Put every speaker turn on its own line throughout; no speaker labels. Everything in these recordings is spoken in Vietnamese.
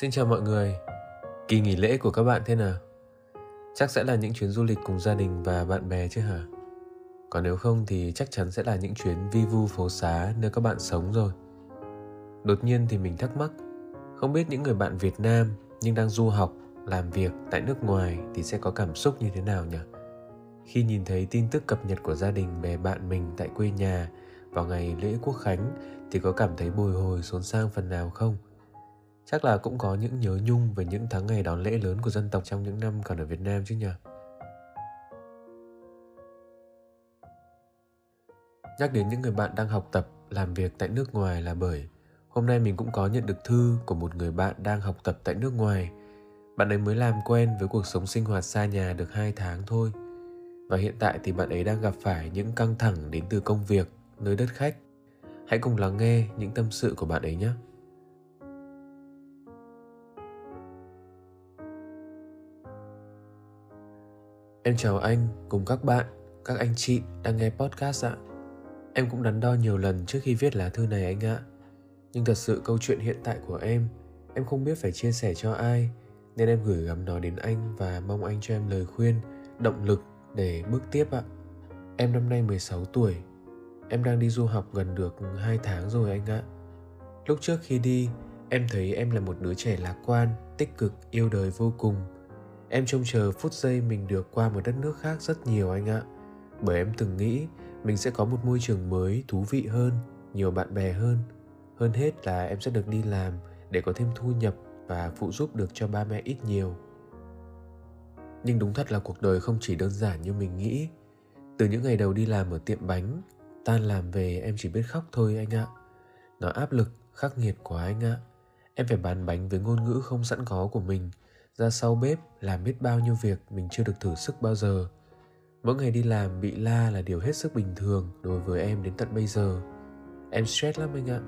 Xin chào mọi người. Kỳ nghỉ lễ của các bạn thế nào? Chắc sẽ là những chuyến du lịch cùng gia đình và bạn bè chứ hả? Còn nếu không thì chắc chắn sẽ là những chuyến vi vu phố xá nơi các bạn sống rồi. Đột nhiên thì mình thắc mắc, không biết những người bạn Việt Nam nhưng đang du học, làm việc tại nước ngoài thì sẽ có cảm xúc như thế nào nhỉ? Khi nhìn thấy tin tức cập nhật của gia đình bè bạn mình tại quê nhà vào ngày lễ quốc khánh thì có cảm thấy bồi hồi xốn sang phần nào không? Chắc là cũng có những nhớ nhung về những tháng ngày đón lễ lớn của dân tộc trong những năm còn ở Việt Nam chứ nhỉ? Nhắc đến những người bạn đang học tập, làm việc tại nước ngoài là bởi hôm nay mình cũng có nhận được thư của một người bạn đang học tập tại nước ngoài. Bạn ấy mới làm quen với cuộc sống sinh hoạt xa nhà được 2 tháng thôi. Và hiện tại thì bạn ấy đang gặp phải những căng thẳng đến từ công việc, nơi đất khách. Hãy cùng lắng nghe những tâm sự của bạn ấy nhé. Em chào anh cùng các bạn, các anh chị đang nghe podcast ạ. Em cũng đắn đo nhiều lần trước khi viết lá thư này anh ạ. Nhưng thật sự câu chuyện hiện tại của em, em không biết phải chia sẻ cho ai, nên em gửi gắm nó đến anh và mong anh cho em lời khuyên, động lực để bước tiếp ạ. Em năm nay 16 tuổi, em đang đi du học gần được 2 tháng rồi anh ạ. Lúc trước khi đi, em thấy em là một đứa trẻ lạc quan, tích cực, yêu đời vô cùng – Em trông chờ phút giây mình được qua một đất nước khác rất nhiều anh ạ. Bởi em từng nghĩ mình sẽ có một môi trường mới thú vị hơn, nhiều bạn bè hơn. Hơn hết là em sẽ được đi làm để có thêm thu nhập và phụ giúp được cho ba mẹ ít nhiều. Nhưng đúng thật là cuộc đời không chỉ đơn giản như mình nghĩ. Từ những ngày đầu đi làm ở tiệm bánh, tan làm về em chỉ biết khóc thôi anh ạ. Nó áp lực, khắc nghiệt quá anh ạ. Em phải bán bánh với ngôn ngữ không sẵn có của mình – ra sau bếp làm biết bao nhiêu việc mình chưa được thử sức bao giờ. Mỗi ngày đi làm bị la là điều hết sức bình thường đối với em đến tận bây giờ. Em stress lắm anh ạ.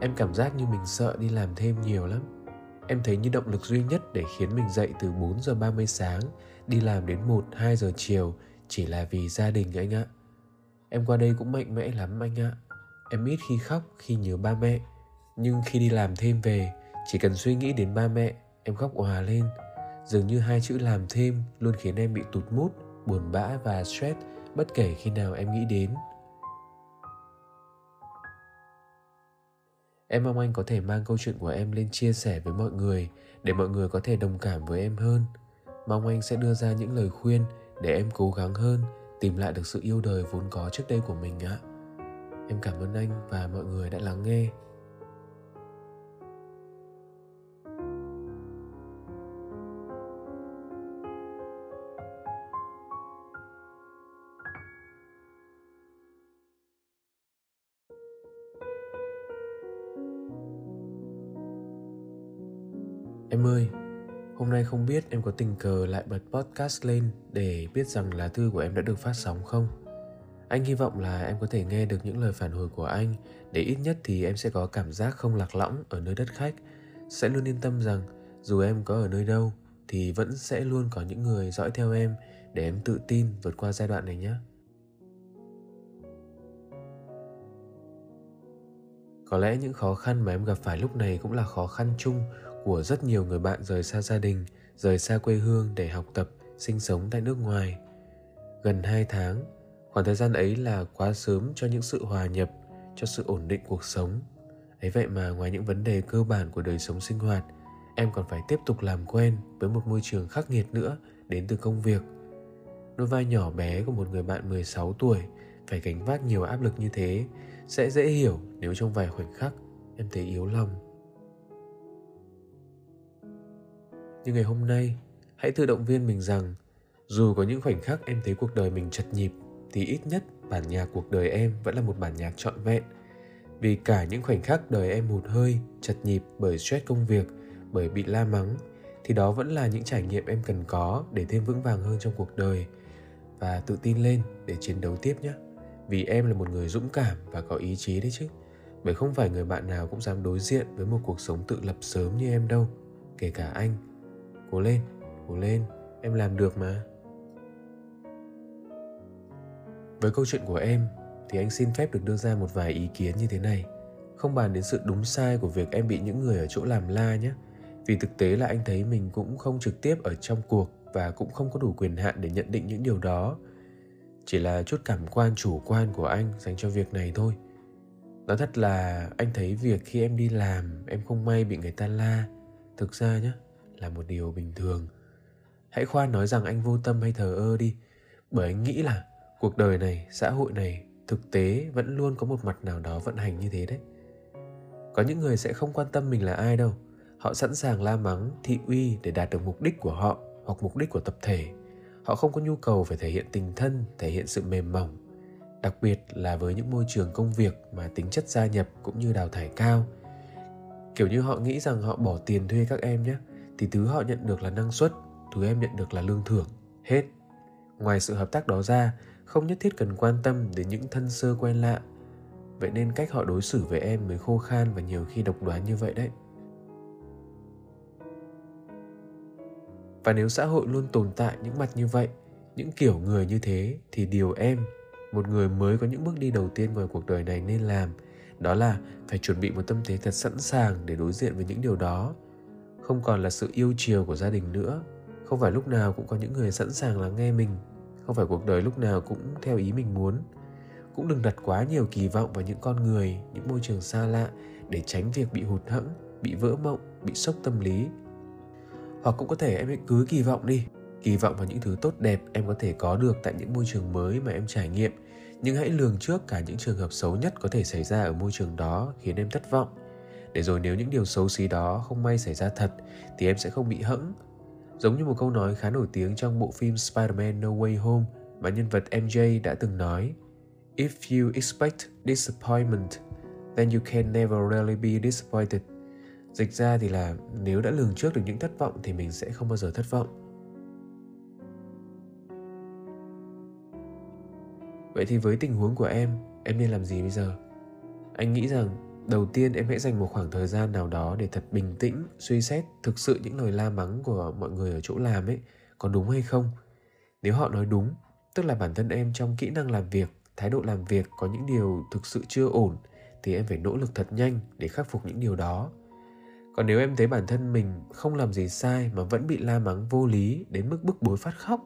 Em cảm giác như mình sợ đi làm thêm nhiều lắm. Em thấy như động lực duy nhất để khiến mình dậy từ 4 giờ 30 sáng đi làm đến 1 2 giờ chiều chỉ là vì gia đình anh ạ. Em qua đây cũng mạnh mẽ lắm anh ạ. Em ít khi khóc khi nhớ ba mẹ, nhưng khi đi làm thêm về, chỉ cần suy nghĩ đến ba mẹ, em khóc òa lên. Dường như hai chữ làm thêm luôn khiến em bị tụt mút, buồn bã và stress bất kể khi nào em nghĩ đến. Em mong anh có thể mang câu chuyện của em lên chia sẻ với mọi người để mọi người có thể đồng cảm với em hơn. Mong anh sẽ đưa ra những lời khuyên để em cố gắng hơn, tìm lại được sự yêu đời vốn có trước đây của mình ạ. Em cảm ơn anh và mọi người đã lắng nghe. Em ơi, hôm nay không biết em có tình cờ lại bật podcast lên để biết rằng lá thư của em đã được phát sóng không? Anh hy vọng là em có thể nghe được những lời phản hồi của anh để ít nhất thì em sẽ có cảm giác không lạc lõng ở nơi đất khách, sẽ luôn yên tâm rằng dù em có ở nơi đâu thì vẫn sẽ luôn có những người dõi theo em để em tự tin vượt qua giai đoạn này nhé. Có lẽ những khó khăn mà em gặp phải lúc này cũng là khó khăn chung của rất nhiều người bạn rời xa gia đình, rời xa quê hương để học tập, sinh sống tại nước ngoài. Gần 2 tháng, khoảng thời gian ấy là quá sớm cho những sự hòa nhập, cho sự ổn định cuộc sống. Ấy vậy mà ngoài những vấn đề cơ bản của đời sống sinh hoạt, em còn phải tiếp tục làm quen với một môi trường khắc nghiệt nữa đến từ công việc. Đôi vai nhỏ bé của một người bạn 16 tuổi phải gánh vác nhiều áp lực như thế sẽ dễ hiểu nếu trong vài khoảnh khắc em thấy yếu lòng như ngày hôm nay, hãy tự động viên mình rằng, dù có những khoảnh khắc em thấy cuộc đời mình chật nhịp, thì ít nhất bản nhạc cuộc đời em vẫn là một bản nhạc trọn vẹn. Vì cả những khoảnh khắc đời em hụt hơi, chật nhịp bởi stress công việc, bởi bị la mắng, thì đó vẫn là những trải nghiệm em cần có để thêm vững vàng hơn trong cuộc đời. Và tự tin lên để chiến đấu tiếp nhé. Vì em là một người dũng cảm và có ý chí đấy chứ. Bởi không phải người bạn nào cũng dám đối diện với một cuộc sống tự lập sớm như em đâu, kể cả anh cố lên cố lên, em làm được mà. Với câu chuyện của em, thì anh xin phép được đưa ra một vài ý kiến như thế này. Không bàn đến sự đúng sai của việc em bị những người ở chỗ làm la nhé. Vì thực tế là anh thấy mình cũng không trực tiếp ở trong cuộc và cũng không có đủ quyền hạn để nhận định những điều đó. Chỉ là chút cảm quan chủ quan của anh dành cho việc này thôi. Nói thật là anh thấy việc khi em đi làm, em không may bị người ta la. Thực ra nhé là một điều bình thường. Hãy khoan nói rằng anh vô tâm hay thờ ơ đi, bởi anh nghĩ là cuộc đời này, xã hội này, thực tế vẫn luôn có một mặt nào đó vận hành như thế đấy. Có những người sẽ không quan tâm mình là ai đâu. Họ sẵn sàng la mắng, thị uy để đạt được mục đích của họ hoặc mục đích của tập thể. Họ không có nhu cầu phải thể hiện tình thân, thể hiện sự mềm mỏng. Đặc biệt là với những môi trường công việc mà tính chất gia nhập cũng như đào thải cao. Kiểu như họ nghĩ rằng họ bỏ tiền thuê các em nhé thì thứ họ nhận được là năng suất, thứ em nhận được là lương thưởng, hết. Ngoài sự hợp tác đó ra, không nhất thiết cần quan tâm đến những thân sơ quen lạ. Vậy nên cách họ đối xử với em mới khô khan và nhiều khi độc đoán như vậy đấy. Và nếu xã hội luôn tồn tại những mặt như vậy, những kiểu người như thế, thì điều em, một người mới có những bước đi đầu tiên ngoài cuộc đời này nên làm, đó là phải chuẩn bị một tâm thế thật sẵn sàng để đối diện với những điều đó không còn là sự yêu chiều của gia đình nữa. Không phải lúc nào cũng có những người sẵn sàng lắng nghe mình. Không phải cuộc đời lúc nào cũng theo ý mình muốn. Cũng đừng đặt quá nhiều kỳ vọng vào những con người, những môi trường xa lạ để tránh việc bị hụt hẫng, bị vỡ mộng, bị sốc tâm lý. Hoặc cũng có thể em hãy cứ kỳ vọng đi. Kỳ vọng vào những thứ tốt đẹp em có thể có được tại những môi trường mới mà em trải nghiệm. Nhưng hãy lường trước cả những trường hợp xấu nhất có thể xảy ra ở môi trường đó khiến em thất vọng để rồi nếu những điều xấu xí đó không may xảy ra thật thì em sẽ không bị hẫng giống như một câu nói khá nổi tiếng trong bộ phim Spider-Man No Way Home mà nhân vật MJ đã từng nói If you expect disappointment, then you can never really be disappointed. Dịch ra thì là nếu đã lường trước được những thất vọng thì mình sẽ không bao giờ thất vọng. Vậy thì với tình huống của em, em nên làm gì bây giờ? Anh nghĩ rằng đầu tiên, em hãy dành một khoảng thời gian nào đó để thật bình tĩnh, suy xét thực sự những lời la mắng của mọi người ở chỗ làm ấy, có đúng hay không? Nếu họ nói đúng, tức là bản thân em trong kỹ năng làm việc, thái độ làm việc có những điều thực sự chưa ổn, thì em phải nỗ lực thật nhanh để khắc phục những điều đó. Còn nếu em thấy bản thân mình không làm gì sai mà vẫn bị la mắng vô lý đến mức bức bối phát khóc,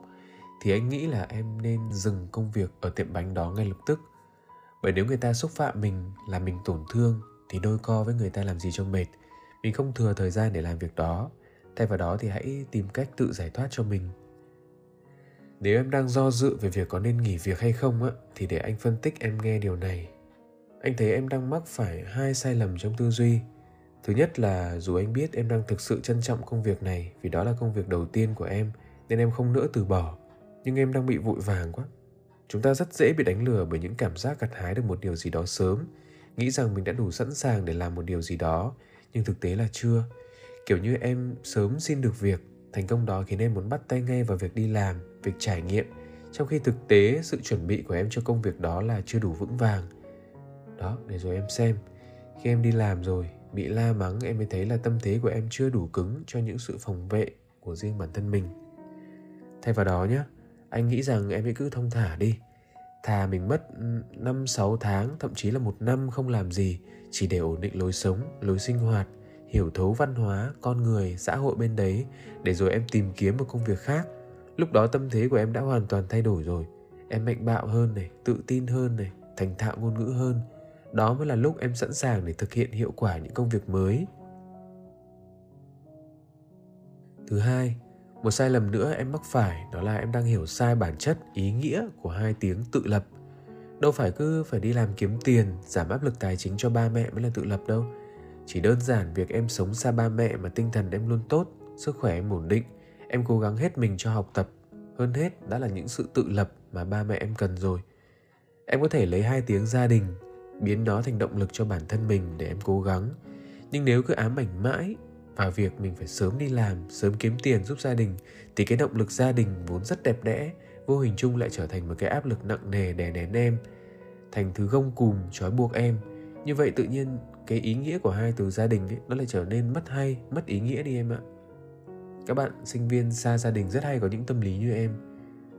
thì anh nghĩ là em nên dừng công việc ở tiệm bánh đó ngay lập tức. Bởi nếu người ta xúc phạm mình là mình tổn thương thì đôi co với người ta làm gì cho mệt. Mình không thừa thời gian để làm việc đó. Thay vào đó thì hãy tìm cách tự giải thoát cho mình. Nếu em đang do dự về việc có nên nghỉ việc hay không á, thì để anh phân tích em nghe điều này. Anh thấy em đang mắc phải hai sai lầm trong tư duy. Thứ nhất là dù anh biết em đang thực sự trân trọng công việc này vì đó là công việc đầu tiên của em, nên em không nỡ từ bỏ. Nhưng em đang bị vội vàng quá. Chúng ta rất dễ bị đánh lừa bởi những cảm giác gặt hái được một điều gì đó sớm nghĩ rằng mình đã đủ sẵn sàng để làm một điều gì đó, nhưng thực tế là chưa. Kiểu như em sớm xin được việc, thành công đó khiến em muốn bắt tay ngay vào việc đi làm, việc trải nghiệm, trong khi thực tế sự chuẩn bị của em cho công việc đó là chưa đủ vững vàng. Đó, để rồi em xem. Khi em đi làm rồi, bị la mắng, em mới thấy là tâm thế của em chưa đủ cứng cho những sự phòng vệ của riêng bản thân mình. Thay vào đó nhé anh nghĩ rằng em hãy cứ thông thả đi thà mình mất 5 6 tháng, thậm chí là một năm không làm gì chỉ để ổn định lối sống, lối sinh hoạt, hiểu thấu văn hóa, con người, xã hội bên đấy để rồi em tìm kiếm một công việc khác. Lúc đó tâm thế của em đã hoàn toàn thay đổi rồi. Em mạnh bạo hơn này, tự tin hơn này, thành thạo ngôn ngữ hơn. Đó mới là lúc em sẵn sàng để thực hiện hiệu quả những công việc mới. Thứ hai, một sai lầm nữa em mắc phải, đó là em đang hiểu sai bản chất, ý nghĩa của hai tiếng tự lập. Đâu phải cứ phải đi làm kiếm tiền, giảm áp lực tài chính cho ba mẹ mới là tự lập đâu. Chỉ đơn giản việc em sống xa ba mẹ mà tinh thần em luôn tốt, sức khỏe em ổn định, em cố gắng hết mình cho học tập. Hơn hết, đã là những sự tự lập mà ba mẹ em cần rồi. Em có thể lấy hai tiếng gia đình, biến nó thành động lực cho bản thân mình để em cố gắng. Nhưng nếu cứ ám ảnh mãi vào việc mình phải sớm đi làm sớm kiếm tiền giúp gia đình thì cái động lực gia đình vốn rất đẹp đẽ vô hình chung lại trở thành một cái áp lực nặng nề đè nén em thành thứ gông cùm trói buộc em. Như vậy tự nhiên cái ý nghĩa của hai từ gia đình ấy, nó lại trở nên mất hay mất ý nghĩa đi em ạ. Các bạn sinh viên xa gia đình rất hay có những tâm lý như em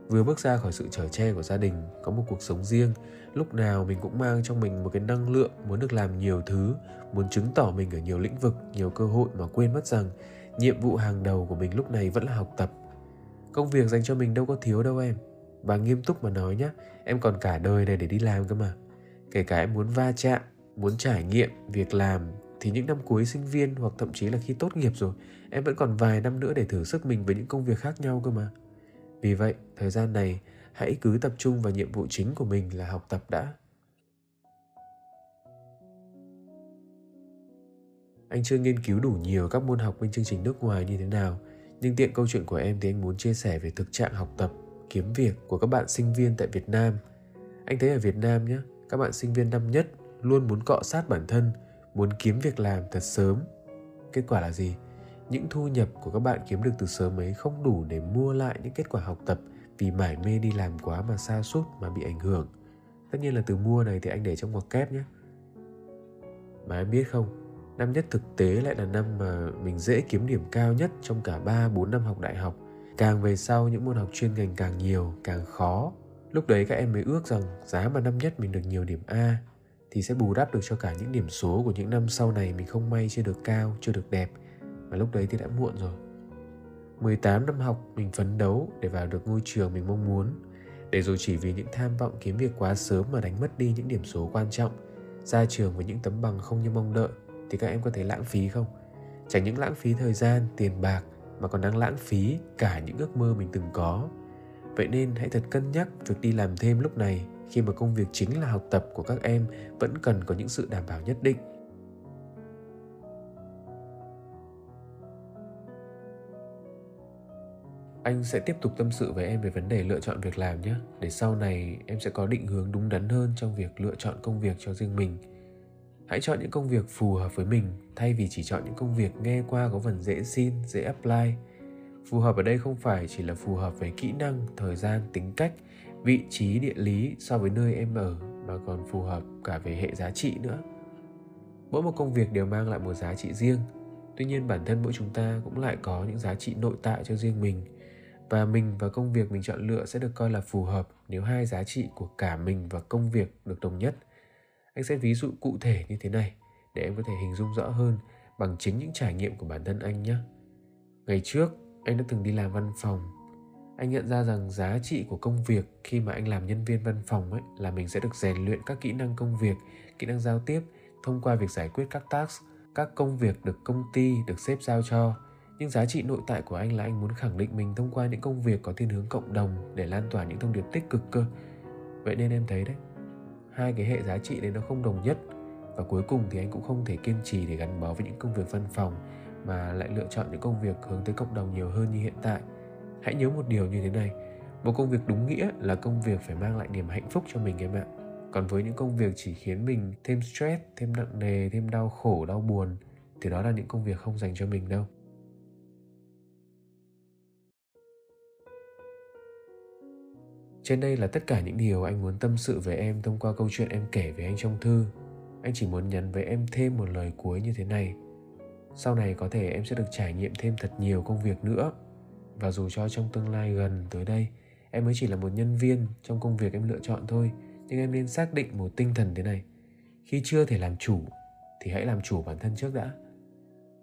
vừa bước ra khỏi sự trở che của gia đình, có một cuộc sống riêng. Lúc nào mình cũng mang trong mình một cái năng lượng, muốn được làm nhiều thứ, muốn chứng tỏ mình ở nhiều lĩnh vực, nhiều cơ hội mà quên mất rằng nhiệm vụ hàng đầu của mình lúc này vẫn là học tập. Công việc dành cho mình đâu có thiếu đâu em. Và nghiêm túc mà nói nhá, em còn cả đời này để đi làm cơ mà. Kể cả em muốn va chạm, muốn trải nghiệm việc làm, thì những năm cuối sinh viên hoặc thậm chí là khi tốt nghiệp rồi, em vẫn còn vài năm nữa để thử sức mình với những công việc khác nhau cơ mà vì vậy, thời gian này, hãy cứ tập trung vào nhiệm vụ chính của mình là học tập đã. Anh chưa nghiên cứu đủ nhiều các môn học bên chương trình nước ngoài như thế nào, nhưng tiện câu chuyện của em thì anh muốn chia sẻ về thực trạng học tập, kiếm việc của các bạn sinh viên tại việt nam. Anh thấy ở việt nam nhé các bạn sinh viên năm nhất luôn muốn cọ sát bản thân, muốn kiếm việc làm thật sớm. Kết quả là gì? Những thu nhập của các bạn kiếm được từ sớm ấy không đủ để mua lại những kết quả học tập vì mải mê đi làm quá mà xa suốt mà bị ảnh hưởng tất nhiên là từ mua này thì anh để trong ngoặc kép nhé mà em biết không năm nhất thực tế lại là năm mà mình dễ kiếm điểm cao nhất trong cả 3 4 năm học đại học. Càng về sau những môn học chuyên ngành càng nhiều, càng khó. Lúc đấy các em mới ước rằng giá mà năm nhất mình được nhiều điểm A thì sẽ bù đắp được cho cả những điểm số của những năm sau này mình không may chưa được cao, chưa được đẹp. Mà lúc đấy thì đã muộn rồi. 18 năm học, mình phấn đấu để vào được ngôi trường mình mong muốn. Để rồi chỉ vì những tham vọng kiếm việc quá sớm mà đánh mất đi những điểm số quan trọng, ra trường với những tấm bằng không như mong đợi, thì các em có thấy lãng phí không? Chẳng những lãng phí thời gian, tiền bạc, mà còn đang lãng phí cả những ước mơ mình từng có. Vậy nên hãy thật cân nhắc việc đi làm thêm lúc này, khi mà công việc chính là học tập của các em vẫn cần có những sự đảm bảo nhất định. Anh sẽ tiếp tục tâm sự với em về vấn đề lựa chọn việc làm nhé. Để sau này em sẽ có định hướng đúng đắn hơn trong việc lựa chọn công việc cho riêng mình. Hãy chọn những công việc phù hợp với mình, thay vì chỉ chọn những công việc nghe qua có phần dễ xin, dễ apply. Phù hợp ở đây không phải chỉ là phù hợp về kỹ năng, thời gian, tính cách, vị trí, địa lý so với nơi em ở, mà còn phù hợp cả về hệ giá trị nữa. Mỗi một công việc đều mang lại một giá trị riêng. Tuy nhiên bản thân mỗi chúng ta cũng lại có những giá trị nội tại cho riêng mình và mình và công việc mình chọn lựa sẽ được coi là phù hợp nếu hai giá trị của cả mình và công việc được đồng nhất. Anh sẽ ví dụ cụ thể như thế này, để em có thể hình dung rõ hơn bằng chính những trải nghiệm của bản thân anh nhé. Ngày trước, anh đã từng đi làm văn phòng. Anh nhận ra rằng giá trị của công việc khi mà anh làm nhân viên văn phòng ấy là mình sẽ được rèn luyện các kỹ năng công việc, kỹ năng giao tiếp thông qua việc giải quyết các task, các công việc được công ty, được sếp giao cho nhưng giá trị nội tại của anh là anh muốn khẳng định mình thông qua những công việc có thiên hướng cộng đồng để lan tỏa những thông điệp tích cực cơ. Vậy nên em thấy đấy, hai cái hệ giá trị đấy nó không đồng nhất. Và cuối cùng thì anh cũng không thể kiên trì để gắn bó với những công việc văn phòng, mà lại lựa chọn những công việc hướng tới cộng đồng nhiều hơn như hiện tại. Hãy nhớ một điều như thế này, một công việc đúng nghĩa là công việc phải mang lại niềm hạnh phúc cho mình em ạ. Còn với những công việc chỉ khiến mình thêm stress, thêm nặng nề, thêm đau khổ, đau buồn, thì đó là những công việc không dành cho mình đâu. Trên đây là tất cả những điều anh muốn tâm sự với em thông qua câu chuyện em kể với anh trong thư. Anh chỉ muốn nhắn với em thêm một lời cuối như thế này. Sau này có thể em sẽ được trải nghiệm thêm thật nhiều công việc nữa. Và dù cho trong tương lai gần tới đây, em mới chỉ là một nhân viên trong công việc em lựa chọn thôi, nhưng em nên xác định một tinh thần thế này. Khi chưa thể làm chủ thì hãy làm chủ bản thân trước đã.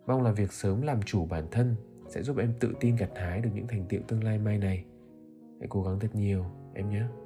Mong là việc sớm làm chủ bản thân sẽ giúp em tự tin gặt hái được những thành tựu tương lai mai này. Hãy cố gắng thật nhiều em nhé.